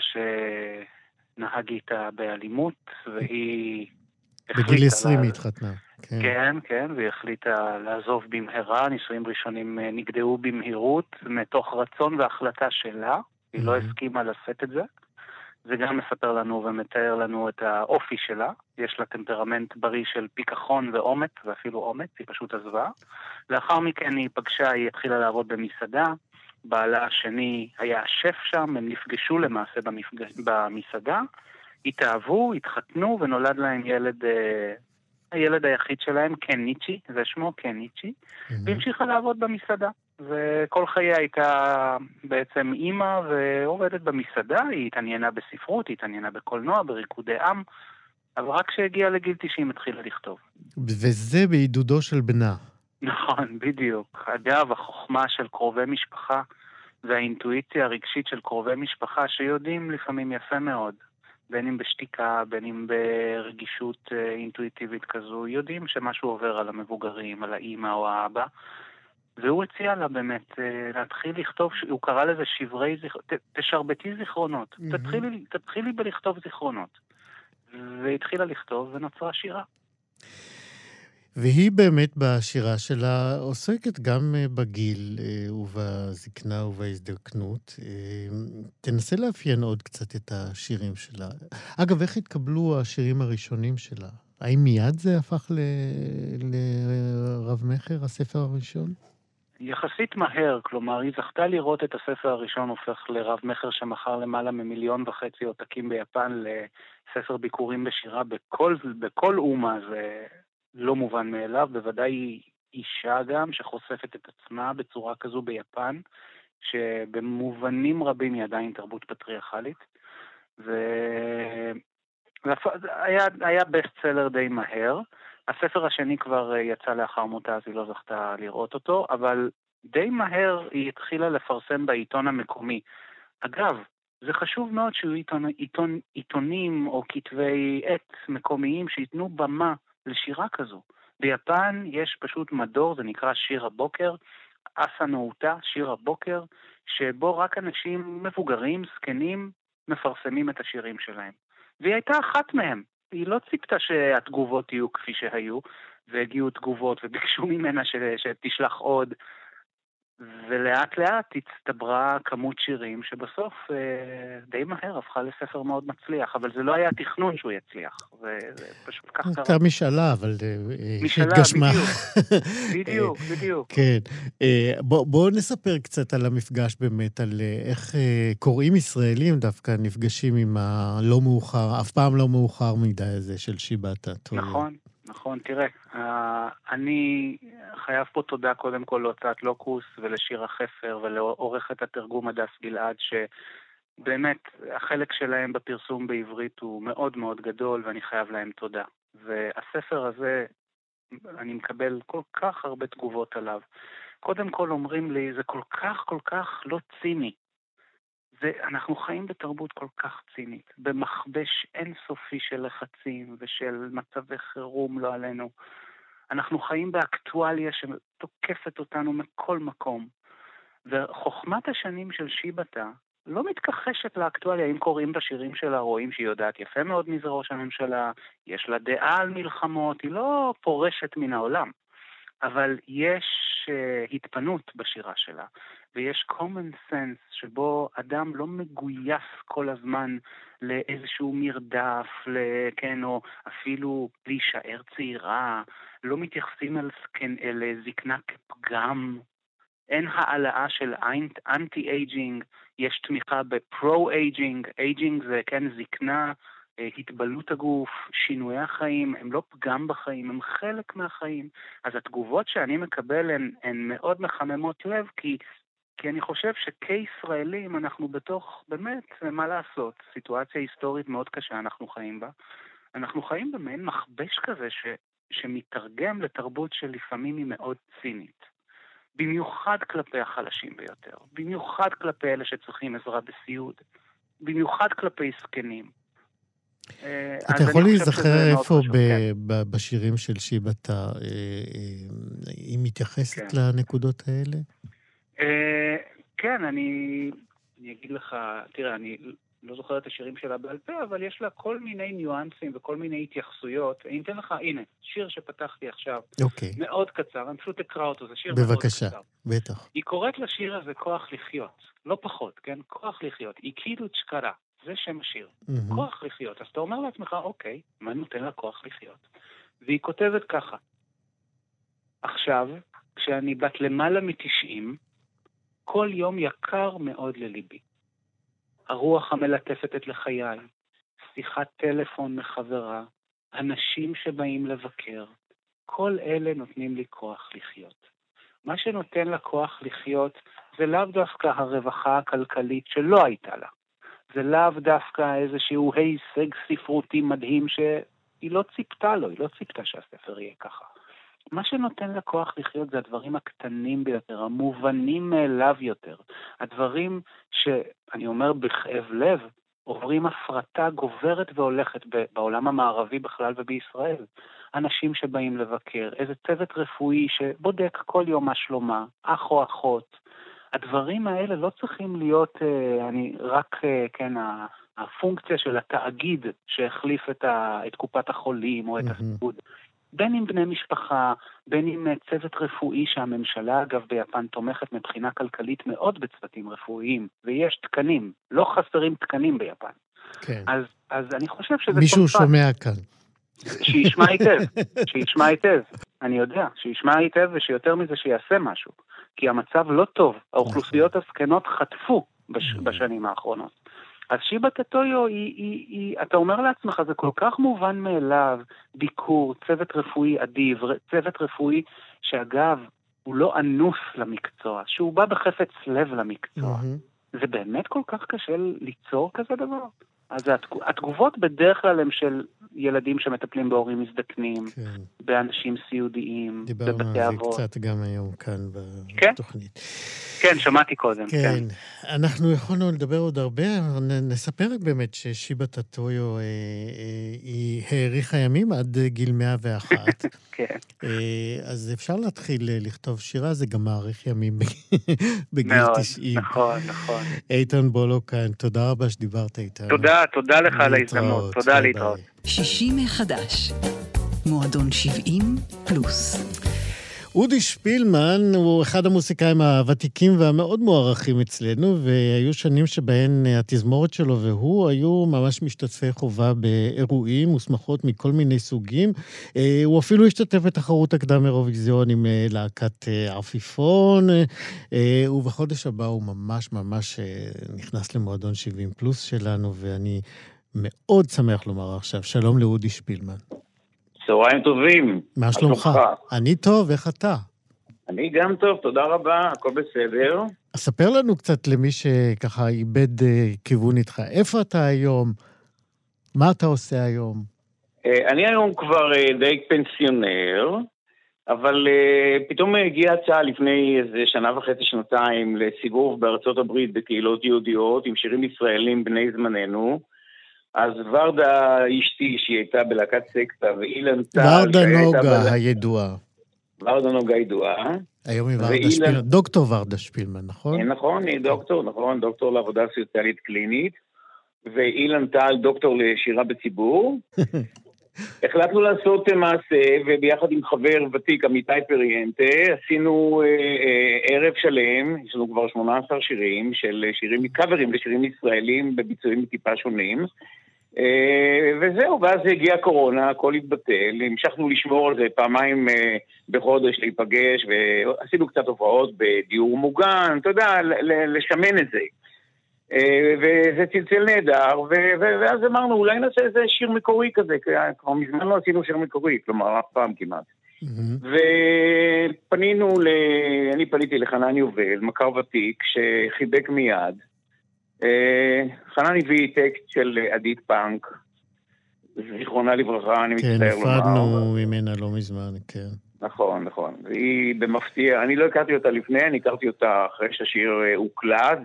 שנהג איתה באלימות, והיא בגיל 20 היא התחתנה. כן. כן, כן, והיא החליטה לעזוב במהרה, נישואים ראשונים אה, נגדעו במהירות, מתוך רצון והחלטה שלה, היא לא הסכימה לשאת את זה. זה גם מספר לנו ומתאר לנו את האופי שלה. יש לה טמפרמנט בריא של פיכחון ואומץ, ואפילו אומץ, היא פשוט עזבה. לאחר מכן היא פגשה, היא התחילה לעבוד במסעדה. בעלה השני היה שף שם, הם נפגשו למעשה במפגש, במסעדה. התאהבו, התחתנו ונולד להם ילד, אה, הילד היחיד שלהם, קניצ'י, זה שמו קניצ'י, mm-hmm. והמשיכה לעבוד במסעדה. וכל חייה הייתה בעצם אימא ועובדת במסעדה, היא התעניינה בספרות, היא התעניינה בקולנוע, בריקודי עם, אבל רק כשהגיעה לגיל 90 התחילה לכתוב. וזה בעידודו של בנה. נכון, בדיוק. אגב, החוכמה של קרובי משפחה והאינטואיציה הרגשית של קרובי משפחה שיודעים לפעמים יפה מאוד בין אם בשתיקה, בין אם ברגישות אה, אינטואיטיבית כזו, יודעים שמשהו עובר על המבוגרים, על האימא או האבא. והוא הציע לה באמת אה, להתחיל לכתוב, הוא קרא לזה שברי זיכרונות, תשרבטי זיכרונות, mm-hmm. תתחילי, תתחילי בלכתוב זיכרונות. והתחילה לכתוב ונוצרה שירה. והיא באמת בשירה שלה עוסקת גם אה, בגיל אה, ובזקנה ובהזדקנות. אה, תנסה לאפיין עוד קצת את השירים שלה. אגב, איך התקבלו השירים הראשונים שלה? האם מיד זה הפך ל... לרב-מכר, הספר הראשון? יחסית מהר, כלומר, היא זכתה לראות את הספר הראשון הופך לרב-מכר שמכר למעלה ממיליון וחצי עותקים ביפן לספר ביקורים בשירה בכל, בכל אומה, זה לא מובן מאליו, בוודאי אישה גם שחושפת את עצמה בצורה כזו ביפן, שבמובנים רבים היא עדיין תרבות פטריארכלית. והיה היה בסט סלר די מהר. הספר השני כבר אה, יצא לאחר מותה, אז היא לא זכתה לראות אותו, אבל די מהר היא התחילה לפרסם בעיתון המקומי. אגב, זה חשוב מאוד שיהיו עיתונים או כתבי עת מקומיים שייתנו במה לשירה כזו. ביפן יש פשוט מדור, זה נקרא שיר הבוקר, אסה נאותה, שיר הבוקר, שבו רק אנשים מבוגרים, זקנים, מפרסמים את השירים שלהם. והיא הייתה אחת מהם. היא לא ציפתה שהתגובות יהיו כפי שהיו, והגיעו תגובות וביקשו ממנה שתשלח עוד. ולאט לאט הצטברה כמות שירים שבסוף אה, די מהר הפכה לספר מאוד מצליח, אבל זה לא היה תכנון שהוא יצליח, זה, זה פשוט כך קרה. הייתה משאלה, אבל אה, משאלה, התגשמה. בדיוק, [laughs] בדיוק, בדיוק. כן. אה, בואו בוא נספר קצת על המפגש באמת, על אה, איך אה, קוראים ישראלים דווקא נפגשים עם הלא מאוחר, אף פעם לא מאוחר מדי הזה של שיבאטה. נכון. נכון, תראה, אני חייב פה תודה קודם כל להוצאת לוקוס ולשיר החפר ולעורכת התרגום הדס גלעד, שבאמת החלק שלהם בפרסום בעברית הוא מאוד מאוד גדול ואני חייב להם תודה. והספר הזה, אני מקבל כל כך הרבה תגובות עליו. קודם כל אומרים לי, זה כל כך כל כך לא ציני. ואנחנו חיים בתרבות כל כך צינית, במכבש אינסופי של לחצים ושל מצבי חירום לא עלינו. אנחנו חיים באקטואליה שתוקפת אותנו מכל מקום. וחוכמת השנים של שיבתה לא מתכחשת לאקטואליה. אם קוראים בשירים שלה, רואים שהיא יודעת יפה מאוד מי זה ראש הממשלה, יש לה דעה על מלחמות, היא לא פורשת מן העולם. אבל יש אה, התפנות בשירה שלה, ויש common sense שבו אדם לא מגויס כל הזמן לאיזשהו מרדף, כן, או אפילו להישאר צעירה, לא מתייחסים אל, זקן, אל זקנה כפגם, אין העלאה של anti-aging, יש תמיכה ב pro-aging, aging זה, כן, זקנה אה, התבלות הגוף, שינויי החיים, הם לא פגם בחיים, הם חלק מהחיים. אז התגובות שאני מקבל הן, הן מאוד מחממות לב, כי, כי אני חושב שכישראלים אנחנו בתוך, באמת, מה לעשות, סיטואציה היסטורית מאוד קשה אנחנו חיים בה. אנחנו חיים במעין מכבש כזה ש, שמתרגם לתרבות שלפעמים היא מאוד צינית. במיוחד כלפי החלשים ביותר, במיוחד כלפי אלה שצריכים עזרה בסיעוד, במיוחד כלפי זקנים. אה, אתה יכול להיזכר איפה כן. בשירים של שיבתה אה, אה, היא מתייחסת כן. לנקודות האלה? כן, אני אגיד לך, תראה, אני לא זוכר את השירים שלה בעל פה, אבל יש לה כל מיני ניואנסים וכל מיני התייחסויות. אני אתן לך, הנה, שיר שפתחתי עכשיו. אוקיי. מאוד קצר, אני פשוט אקרא אותו, זה שיר מאוד קצר. בבקשה, בטח. היא קוראת לשיר הזה כוח לחיות, לא פחות, כן? כוח לחיות. איקידו צ'קרה. זה שם השיר. Mm-hmm. כוח לחיות. אז אתה אומר לעצמך, אוקיי, מה נותן לה כוח לחיות? והיא כותבת ככה: עכשיו, כשאני בת למעלה מתשעים, כל יום יקר מאוד לליבי. הרוח המלטפת את לחיי, שיחת טלפון מחברה, אנשים שבאים לבקר, כל אלה נותנים לי כוח לחיות. מה שנותן לה כוח לחיות זה לאו דווקא הרווחה הכלכלית שלא הייתה לה. זה לאו דווקא איזשהו הישג ספרותי מדהים שהיא לא ציפתה לו, היא לא ציפתה שהספר יהיה ככה. מה שנותן לה כוח לחיות זה הדברים הקטנים ביותר, המובנים מאליו יותר. הדברים שאני אומר בכאב לב, עוברים הפרטה גוברת והולכת בעולם המערבי בכלל ובישראל. אנשים שבאים לבקר, איזה צוות רפואי שבודק כל יום מה שלומה, אח או אחות, הדברים האלה לא צריכים להיות, אה, אני רק, אה, כן, הפונקציה של התאגיד שהחליף את, ה, את קופת החולים או את mm-hmm. הסיעוד. בין אם בני משפחה, בין אם אה, צוות רפואי שהממשלה, אגב, ביפן תומכת מבחינה כלכלית מאוד בצוותים רפואיים, ויש תקנים, לא חסרים תקנים ביפן. כן. אז, אז אני חושב שזה... מישהו. שומע כאן. שישמע היטב, שישמע היטב. אני יודע, שישמע היטב ושיותר מזה שיעשה משהו. כי המצב לא טוב, האוכלוסיות הזקנות חטפו בש, בשנים האחרונות. אז שיבה טטויו היא, היא, היא, אתה אומר לעצמך, זה כל כך מובן מאליו, ביקור, צוות רפואי אדיב, צוות רפואי שאגב, הוא לא אנוס למקצוע, שהוא בא בחפץ לב למקצוע. Mm-hmm. זה באמת כל כך קשה ליצור כזה דבר? אז התגובות בדרך כלל הן של ילדים שמטפלים בהורים מזדקנים, כן. באנשים סיעודיים, בבתי אבות. דיברנו על זה קצת גם היום כאן כן? בתוכנית. כן, כן שמעתי קודם, כן. כן. אנחנו יכולנו לדבר עוד הרבה, נספר באמת ששיבה טטויו, אה, אה, היא האריכה ימים עד גיל 101. [laughs] כן. אה, אז אפשר להתחיל אה, לכתוב שירה, זה גם מאריך ימים [laughs] בגיל מאוד, 90. נכון, נכון. איתן בולו כאן, תודה רבה שדיברת איתנו. תודה, תודה לך על ההזדמנות. תודה, להתראות. 60 מחדש, מועדון 70 פלוס. אודי שפילמן הוא אחד המוסיקאים הוותיקים והמאוד מוערכים אצלנו, והיו שנים שבהן התזמורת שלו והוא היו ממש משתתפי חובה באירועים ושמחות מכל מיני סוגים. אה, הוא אפילו השתתף בתחרות הקדם אירוויזיון עם אה, להקת אה, עפיפון, ובחודש הבא הוא ממש ממש נכנס למועדון 70 פלוס שלנו, ואני מאוד שמח לומר עכשיו, שלום לאודי שפילמן. צהריים טובים. מה שלומך? אני טוב, איך אתה? אני גם טוב, תודה רבה, הכל בסדר. אז ספר לנו קצת למי שככה איבד uh, כיוון איתך. איפה אתה היום? מה אתה עושה היום? Uh, אני היום כבר uh, די פנסיונר, אבל פתאום הגיעה הצעה לפני איזה שנה וחצי, שנתיים, לסיבוב בארצות הברית בקהילות יהודיות עם שירים ישראלים בני זמננו. אז ורדה אשתי, שהיא הייתה בלהקת סקטה, ואילן טל, ורדה נוגה בל... הידועה. ורדה נוגה הידועה. היום היא ורדה ואילן... שפילמן, דוקטור ורדה שפילמן, נכון? נכון, היא דוקטור, נכון, דוקטור לעבודה סוציאלית קלינית. ואילן טל, דוקטור לשירה בציבור. [laughs] החלטנו לעשות מעשה, וביחד עם חבר ותיק, עמיתי פריאנטה, עשינו אה, אה, ערב שלם, יש לנו כבר 18 שירים, של שירים, קאברים לשירים ישראלים בביצועים טיפה שונים. אה, וזהו, ואז הגיעה קורונה, הכל התבטל, המשכנו לשמור על זה פעמיים אה, בחודש להיפגש, ועשינו קצת הופעות בדיור מוגן, אתה יודע, לשמן את זה. אה, וזה צלצל נהדר, ואז אמרנו, אולי נעשה איזה שיר מקורי כזה, כבר מזמן לא עשינו שיר מקורי, כלומר, אף פעם כמעט. ופנינו ל... אני פניתי לחנן יובל, מכר ותיק, שחיבק מיד. אה, חנן הביא טקסט של עדית פאנק, זיכרונה לברכה, אני כן, מצטער לומר. כן, נפרדנו ממנה לא מזמן, כן. נכון, נכון. והיא במפתיע, אני לא הכרתי אותה לפני, אני הכרתי אותה אחרי שהשיר אה, הוקלט,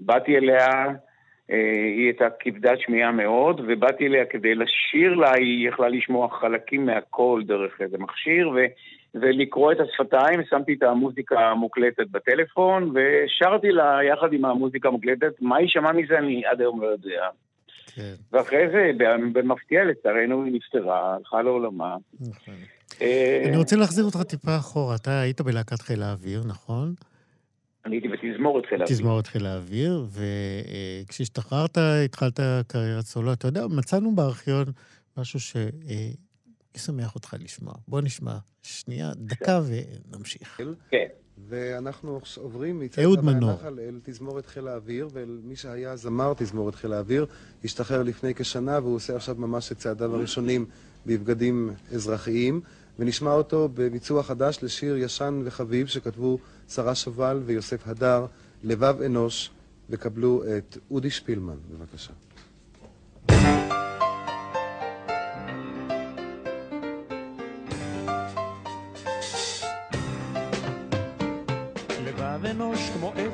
ובאתי אליה, אה, היא הייתה כבדת שמיעה מאוד, ובאתי אליה כדי לשיר לה, היא יכלה לשמוע חלקים מהקול דרך איזה מכשיר, ו... ולקרוא את השפתיים, שמתי את המוזיקה המוקלטת בטלפון, ושרתי לה יחד עם המוזיקה המוקלטת, מה היא שמעה מזה אני עד היום לא יודע. כן. ואחרי זה, במפתיע לצערנו, היא נפטרה, הלכה לעולמה. נכון. אה, אני רוצה להחזיר אותך טיפה אחורה. אתה היית בלהקת חיל האוויר, נכון? אני הייתי בתזמורת חיל האוויר. תזמורת חיל האוויר, וכשהשתחררת, התחלת קריירת סולו. אתה יודע, מצאנו בארכיון משהו ש... ישמח אותך לשמוע. בוא נשמע שנייה, דקה ונמשיך. כן. ואנחנו עוברים מצד הנחל אל תזמורת חיל האוויר, ואל מי שהיה זמר תזמורת חיל האוויר, השתחרר לפני כשנה, והוא עושה עכשיו ממש את צעדיו הראשונים בבגדים אזרחיים, ונשמע אותו בביצוע חדש לשיר ישן וחביב שכתבו שרה שובל ויוסף הדר, לבב אנוש, וקבלו את אודי שפילמן, בבקשה.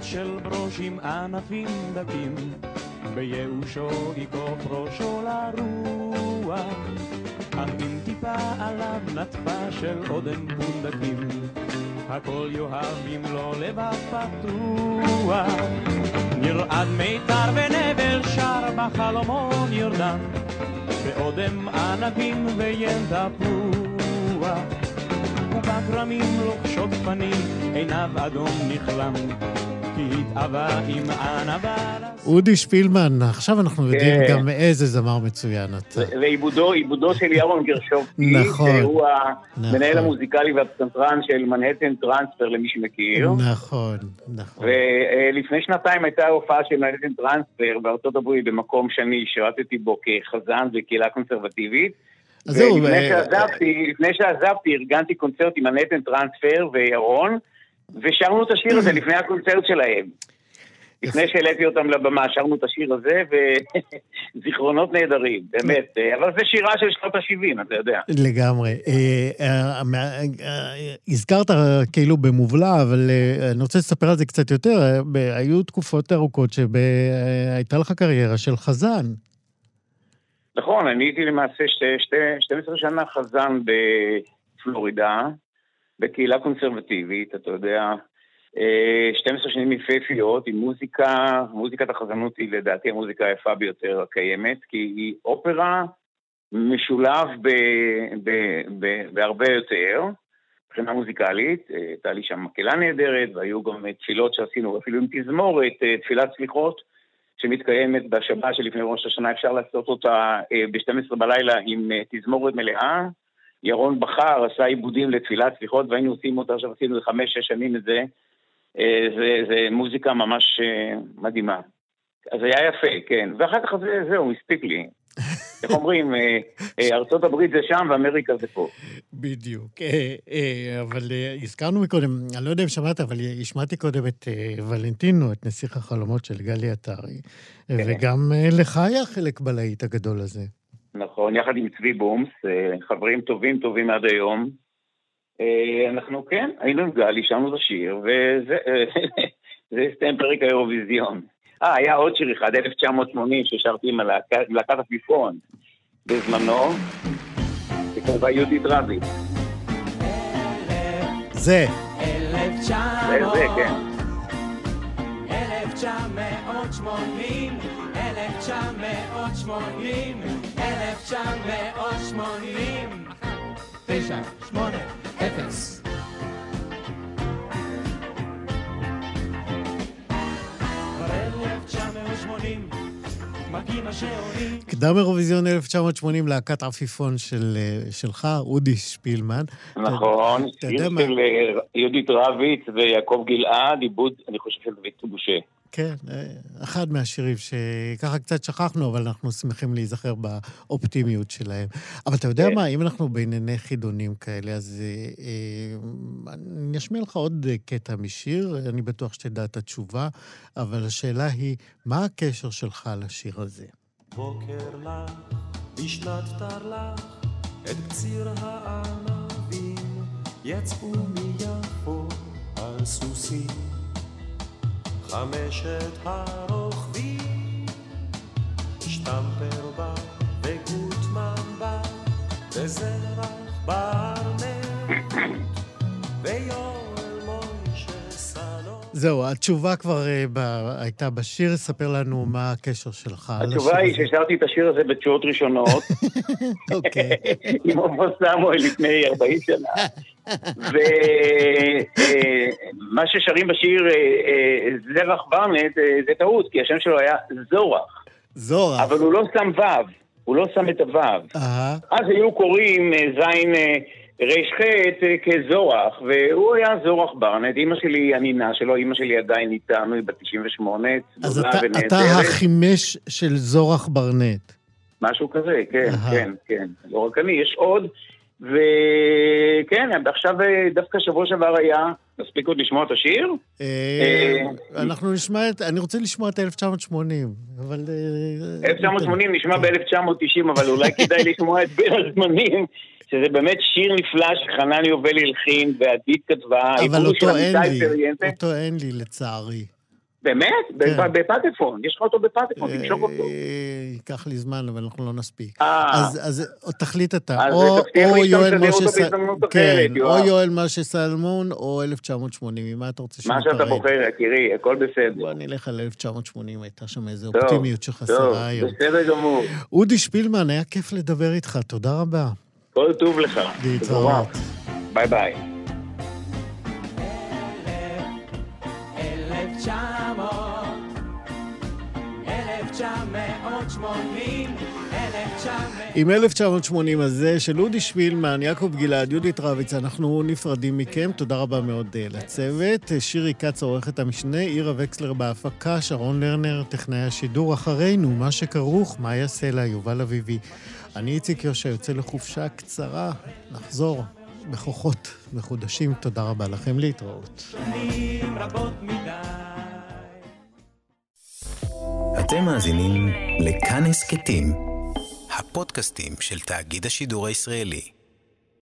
של ברוש עם ענפים דקים, בייאושו ייקוף ראשו לרוח, אך אם טיפה עליו נטפה של אודם פונדקים, הכל יאהב במלוא לבב פתוח. נרעד מיתר ונבל שר בחלומון ירדן, באודם ענבים וין תפוח. ובכרמים לוחשות פנים, עיניו אדום נכלם. כי והתאווה עם ענווה. אודי שפילמן, עכשיו אנחנו יודעים כן. גם איזה זמר מצוין אתה. ועיבודו של ירון גרשובסקי, נכון, שהוא המנהל נכון. המוזיקלי והפסנתרן של מנהטן טרנספר, למי שמכיר. נכון, נכון. ולפני שנתיים הייתה הופעה של מנהטן טרנספר בארצות הברית, במקום שאני שירתתי בו כחזן וקהילה קונסרבטיבית. אז זהו. ולפני אה, שעזבתי, לפני שעזבתי, ארגנתי קונצרט עם מנהטן טרנספר וירון, ושרנו את השיר הזה לפני הקונצרט שלהם. לפני שהעליתי אותם לבמה, שרנו את השיר הזה, וזיכרונות [laughs] נהדרים, באמת. אבל זה שירה של שנות ה-70, אתה יודע. לגמרי. אה, אה, הזכרת כאילו במובלע, אבל אני רוצה לספר על זה קצת יותר. היו תקופות ארוכות שהייתה לך קריירה של חזן. נכון, אני הייתי למעשה 12 שנה חזן בפלורידה, בקהילה קונסרבטיבית, אתה יודע, 12 אה, שנים יפהפיות עם מוזיקה, מוזיקת החזנות היא לדעתי המוזיקה היפה ביותר הקיימת, כי היא אופרה משולב ב, ב, ב, בהרבה יותר, מבחינה מוזיקלית, אה, הייתה לי שם מקהלה נהדרת, והיו גם תפילות שעשינו אפילו עם תזמורת, אה, תפילת סליחות. שמתקיימת בשבת שלפני ראש השנה, אפשר לעשות אותה אה, ב-12 בלילה עם אה, תזמורת מלאה. ירון בכר עשה עיבודים לתפילת סליחות, והיינו עושים אותה, עכשיו עשינו חמש-שש שנים את זה. אה, זה, זה מוזיקה ממש מדהימה. אז היה יפה, כן. ואחר כך זה, זהו, הספיק לי. איך אומרים, אה, אה, ארצות הברית זה שם ואמריקה זה פה. בדיוק. אה, אבל הזכרנו מקודם, אני לא יודע אם שמעת, אבל השמעתי קודם את ולנטינו, את נסיך החלומות של גלי עטרי, כן. וגם לך היה חלק בלהיט הגדול הזה. נכון, יחד עם צבי בומס, חברים טובים טובים עד היום. אנחנו כן, היינו עם גלי, שמנו את השיר, וזה [laughs] הסתיים פרק האירוויזיון. אה, היה עוד שיר אחד, 1980, ששרתי עם להקת הפיפון בזמנו, וכמובן יהודית רבי. זה. זה, זה, כן. 1980, 1980, 1980, תשע, שמונה, אפס. קדם אירוויזיון 1980, להקת עפיפון של, אה, שלך, אודי שפילמן. נכון, שיר של אה, יהודית רביץ ויעקב גלעד, עיבוד, אני חושב, של דוד בושה. כן, אה, אחד מהשירים שככה קצת שכחנו, אבל אנחנו שמחים להיזכר באופטימיות שלהם. אבל אתה יודע כן. מה, אם אנחנו בענייני חידונים כאלה, אז אה, אה, אני אשמיע לך עוד קטע משיר, אני בטוח שתדע את התשובה, אבל השאלה היא, מה הקשר שלך לשיר הזה? בוקר לך, בשנת תרל"ח, את קציר הענבים, יצאו מיפו על סוסים. חמשת הרוכבים, שטמפר זהו, התשובה כבר ב... הייתה בשיר, ספר לנו מה הקשר שלך. התשובה היא ששרתי את השיר הזה בתשואות ראשונות. [laughs] אוקיי. [laughs] עם אובו סמואל לפני 40 שנה. ומה ששרים בשיר אה, אה, זרח ברנט אה, זה טעות, כי השם שלו היה זורח. זורח. אבל הוא לא שם ו', הוא לא שם את הו'. אז היו קוראים זין ר"ח כזורח, והוא היה זורח ברנט. אימא שלי הנינה שלו, אימא שלי עדיין איתנו, היא בת 98, אז אתה, אתה החימש של זורח ברנט. משהו כזה, כן, כן, כן. לא רק אני, יש עוד. וכן, עכשיו דווקא שבוע שעבר היה, נספיק עוד לשמוע את השיר? אה, אה, אנחנו נשמע את, אני רוצה לשמוע את 1980, אבל... 1980 אה, נשמע ב-1990, אבל אולי [laughs] כדאי לשמוע את בין הזמנים, שזה באמת שיר נפלא שחנן יובל הלחין ועדית כתבה. אבל אותו אין לי, אותו אין לי לצערי. באמת? כן. בפטפון, יש לך אותו בפטפון, תמשוך אותו. אה, ייקח לי זמן, אבל אנחנו לא נספיק. אה. אז תחליט אתה, או יואל משה סלמון, כן, או יואל משה סלמון, או 1980, ממה אתה רוצה מה שאתה בוחר, יקירי, הכל בסדר. בוא נלך על 1980, הייתה שם איזו אופטימיות שחסרה היום. טוב, בסדר גמור. אודי שפילמן, היה כיף לדבר איתך, תודה רבה. כל טוב לך. להתראות. ביי ביי. עם 1980 הזה של אודי שפילמן, יעקב גלעד, יהודית רביץ, אנחנו נפרדים מכם. תודה רבה מאוד אה, לצוות. שירי כץ, עורכת המשנה, עירה וקסלר בהפקה, שרון לרנר, טכנאי השידור. אחרינו, מה שכרוך, מה יעשה לה, יובל אביבי. אני איציק יושע, יוצא לחופשה קצרה. נחזור בכוחות מחודשים. תודה רבה לכם, להתראות. אתם מאזינים לכאן הסכתים, הפודקאסטים של תאגיד השידור הישראלי.